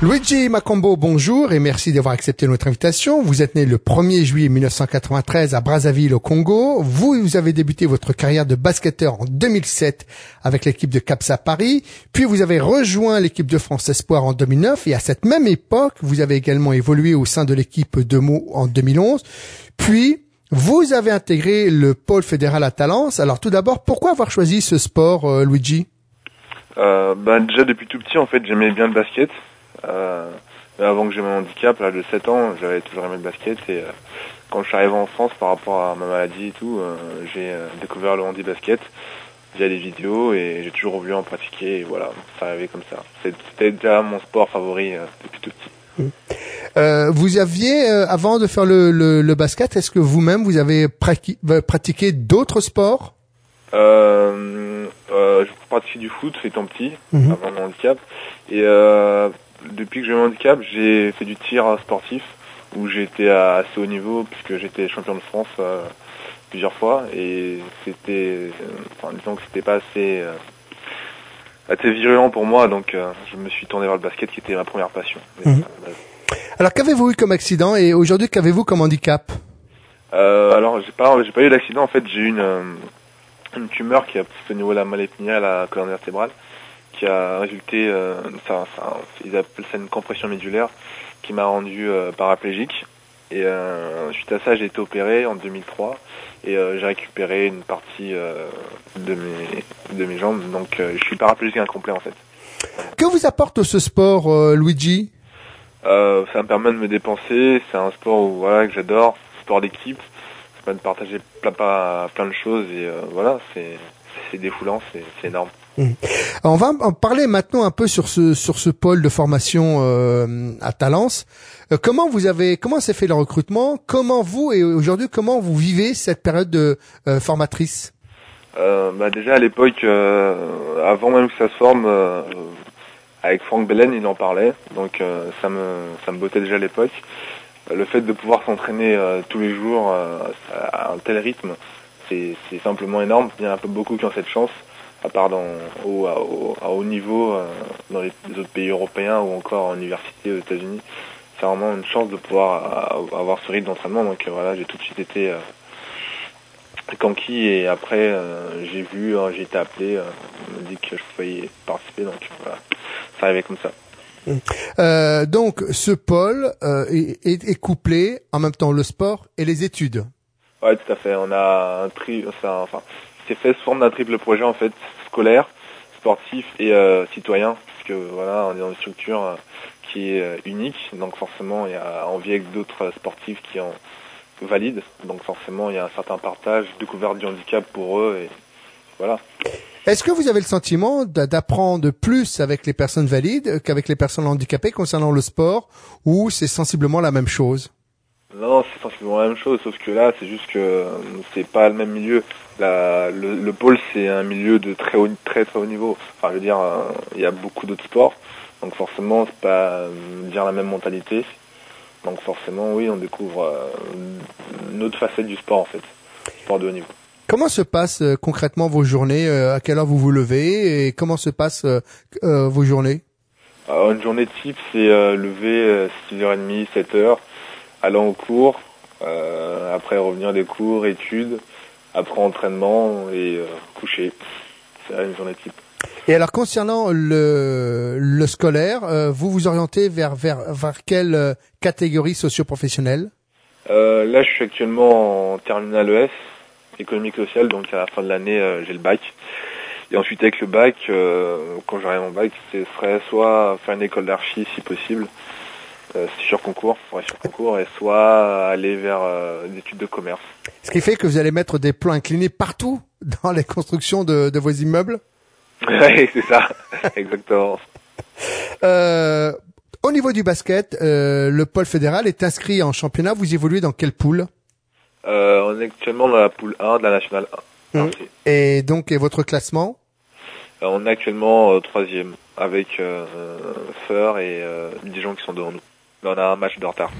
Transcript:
Luigi Macombo, bonjour et merci d'avoir accepté notre invitation. Vous êtes né le 1er juillet 1993 à Brazzaville au Congo. Vous, vous avez débuté votre carrière de basketteur en 2007 avec l'équipe de Capsa Paris. Puis vous avez rejoint l'équipe de France Espoir en 2009 et à cette même époque, vous avez également évolué au sein de l'équipe de Meaux en 2011. Puis vous avez intégré le pôle fédéral à Talence. Alors tout d'abord, pourquoi avoir choisi ce sport, euh, Luigi Euh, bah, déjà depuis tout petit en fait j'aimais bien le basket. Euh, avant que j'ai mon handicap, là de 7 ans, j'avais toujours aimé le basket et euh, quand je suis arrivé en France par rapport à ma maladie et tout, euh, j'ai découvert le handi basket via des vidéos et j'ai toujours voulu en pratiquer et voilà, ça arrivé comme ça. C'était déjà mon sport favori depuis tout petit. Euh, vous aviez, euh, avant de faire le, le, le basket, est-ce que vous-même vous avez euh, pratiqué d'autres sports? Euh, euh, je pratiquais du foot étant petit, Mhm. avant mon handicap. Et euh, depuis que j'ai mon handicap, j'ai fait du tir sportif, où été à assez haut niveau, puisque j'étais champion de France euh, plusieurs fois. Et c'était, enfin, disons que c'était pas assez, euh, assez virulent pour moi, donc euh, je me suis tourné vers le basket, qui était ma première passion. Mhm. Alors qu'avez-vous eu comme accident et aujourd'hui qu'avez-vous comme handicap? Euh, alors j'ai pas j'ai pas eu d'accident en fait j'ai eu une euh, une tumeur qui a au niveau de la moelle épinière la colonne vertébrale qui a résulté euh, ça, ça- ils appellent ça une compression médulaire qui m'a rendu euh, paraplégique et euh, suite à ça j'ai été opéré en 2003 et euh, j'ai récupéré une partie euh, de mes de mes jambes. Donc euh, je suis paraplégique incomplet en fait. Que vous apporte ce sport, euh, Luigi? Euh, ça me permet de me dépenser. C'est un sport où, voilà, que j'adore, sport d'équipe. Ça permet de partager plein, plein, plein de choses. Et euh, voilà, c'est c'est défoulant, c'est énorme. On va en parler maintenant un peu sur ce sur ce pôle de formation euh, à Talence. Euh, comment vous avez comment s'est fait le recrutement? Comment vous et aujourd'hui comment vous vivez cette période de euh, formatrice? Bah déjà à l'époque, avant même que ça se forme, avec Franck Belen, il en parlait, donc ça me ça me bottait déjà à l'époque. Le fait de pouvoir s'entraîner tous les jours à un tel rythme, c'est simplement énorme. Il y en a pas beaucoup qui ont cette chance, à part dans au, à, au, à haut niveau euh, dans les autres pays européens ou encore en université aux États-Unis. C'est vraiment une chance de pouvoir euh, avoir ce rythme d'entraînement. Donc euh, voilà, j'ai tout de suite été euh, conquis et après j'ai vu, j'ai été appelé, on m'a dit que je pouvais y participer. Donc voilà, ça arrivait comme ça. Euh, Donc ce pôle euh, est- est couplé en même temps le sport et les études. Ouais, tout à fait. On a un tri, enfin, c'est fait sous forme d'un triple projet en fait, scolaire, sportif et euh, citoyen, puisque voilà, on est dans une structure euh, qui est euh, unique, donc forcément il y a envie avec d'autres sportifs qui en valident, donc forcément il y a un certain partage, découverte du handicap pour eux et voilà. Est-ce que vous avez le sentiment d'a- d'apprendre plus avec les personnes valides qu'avec les personnes handicapées concernant le sport ou c'est sensiblement la même chose? Non, c'est sensiblement la même chose, sauf que là, c'est juste que euh, c'est pas le même milieu. La, le, le pôle, c'est un milieu de très haut, très très haut niveau. Enfin, je veux dire, euh, il y a beaucoup d'autres sports, donc forcément, c'est pas euh, dire la même mentalité. Donc forcément, oui, on découvre une autre facette du sport en fait, sport de haut niveau. Comment se passent concrètement vos journées À quelle heure vous vous levez et comment se passent vos journées? Alors, une journée type, c'est lever euh, 6h30, 7h, allant au cours, euh, après revenir des cours, études, après entraînement et euh, coucher. C'est une journée type. Et alors concernant le, le scolaire, euh, vous vous orientez vers vers, vers quelle euh, catégorie socio-professionnelle? Euh, là, je suis actuellement en terminale ES, économique sociale, donc à la fin de l'année, euh, j'ai le bac. Et ensuite, avec le bac, euh, quand j'aurai mon bac, ce serait soit faire une école d'archi si possible, sur concours, faudrait sur concours, et soit aller vers euh, des études de commerce. Ce qui fait que vous allez mettre des plans inclinés partout dans les constructions de, de vos immeubles. Oui, c'est ça, exactement. Euh, au niveau du basket, euh, le pôle fédéral est inscrit en championnat. Vous évoluez dans quelle poule? Euh, on est actuellement dans la poule 1 de la nationale 1. Mhm. Et donc, et votre classement? Euh, on est actuellement euh, troisième avec euh, Feur et euh, Dijon qui sont devant nous. On a un match de retard.